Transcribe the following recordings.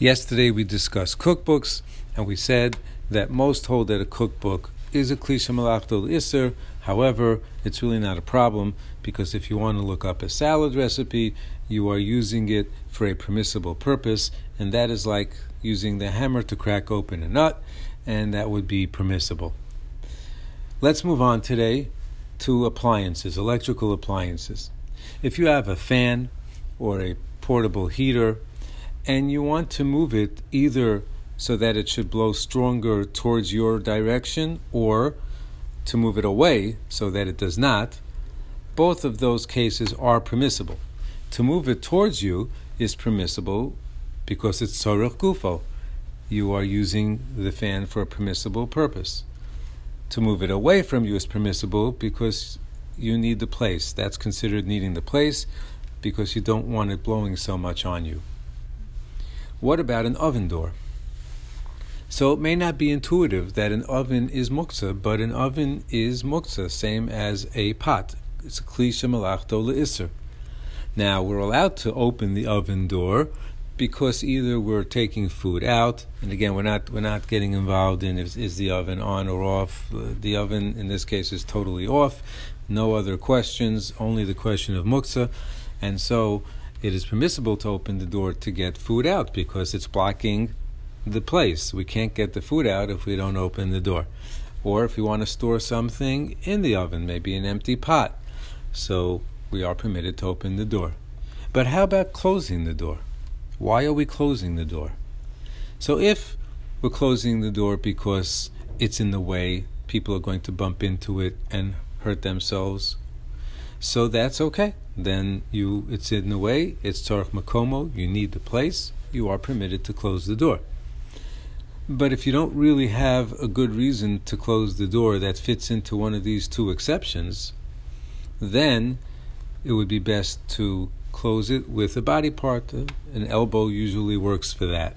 Yesterday we discussed cookbooks, and we said that most hold that a cookbook is a kli shemelachto isser. However, it's really not a problem because if you want to look up a salad recipe, you are using it for a permissible purpose, and that is like using the hammer to crack open a nut, and that would be permissible. Let's move on today to appliances, electrical appliances. If you have a fan or a portable heater and you want to move it either so that it should blow stronger towards your direction or to move it away so that it does not, both of those cases are permissible. To move it towards you is permissible because it's tzorich gufo. You are using the fan for a permissible purpose. To move it away from you is permissible because you need the place. That's considered needing the place because you don't want it blowing so much on you. What about an oven door? So it may not be intuitive that an oven is muktzah, but an oven is muktzah, same as a pot. It's a kli shemelachto leisser. Now we're allowed to open the oven door because either we're taking food out, and again we're not we're not getting involved in is, is the oven on or off. The oven in this case is totally off. No other questions, only the question of muktzah, and so it is permissible to open the door to get food out because it's blocking the place. We can't get the food out if we don't open the door. Or if we want to store something in the oven, maybe an empty pot. So we are permitted to open the door. But how about closing the door? Why are we closing the door? So if we're closing the door because it's in the way, people are going to bump into it and hurt themselves, so that's okay. Then you, it's in the way. It's tzarich makomo. You need the place. You are permitted to close the door. But if you don't really have a good reason to close the door that fits into one of these two exceptions, then it would be best to close it with a body part. An elbow usually works for that.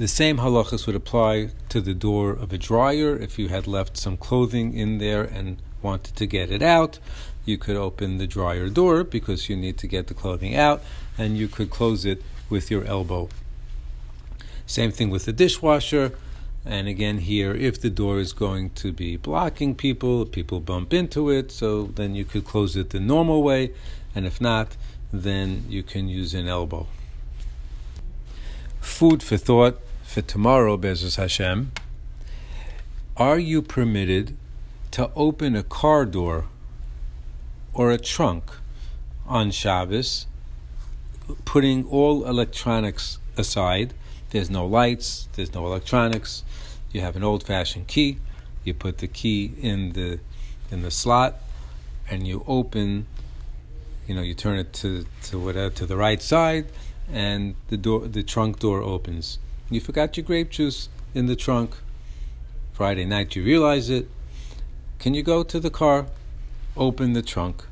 The same halachas would apply to the door of a dryer. If you had left some clothing in there and wanted to get it out, you could open the dryer door because you need to get the clothing out, and you could close it with your elbow. Same thing with the dishwasher. And again, here, if the door is going to be blocking people, people bump into it, so then you could close it the normal way, and if not, then you can use an elbow. Food for thought for tomorrow, B'ezras Hashem. Are you permitted to open a car door or a trunk on Shabbos, putting all electronics aside. There's no lights, there's no electronics. You have an old-fashioned key. You put the key in the in the slot, and you open. You know, you turn it to to whatever to the right side, and the door the trunk door opens. You forgot your grape juice in the trunk. Friday night, you realize it. Can you go to the car, open the trunk,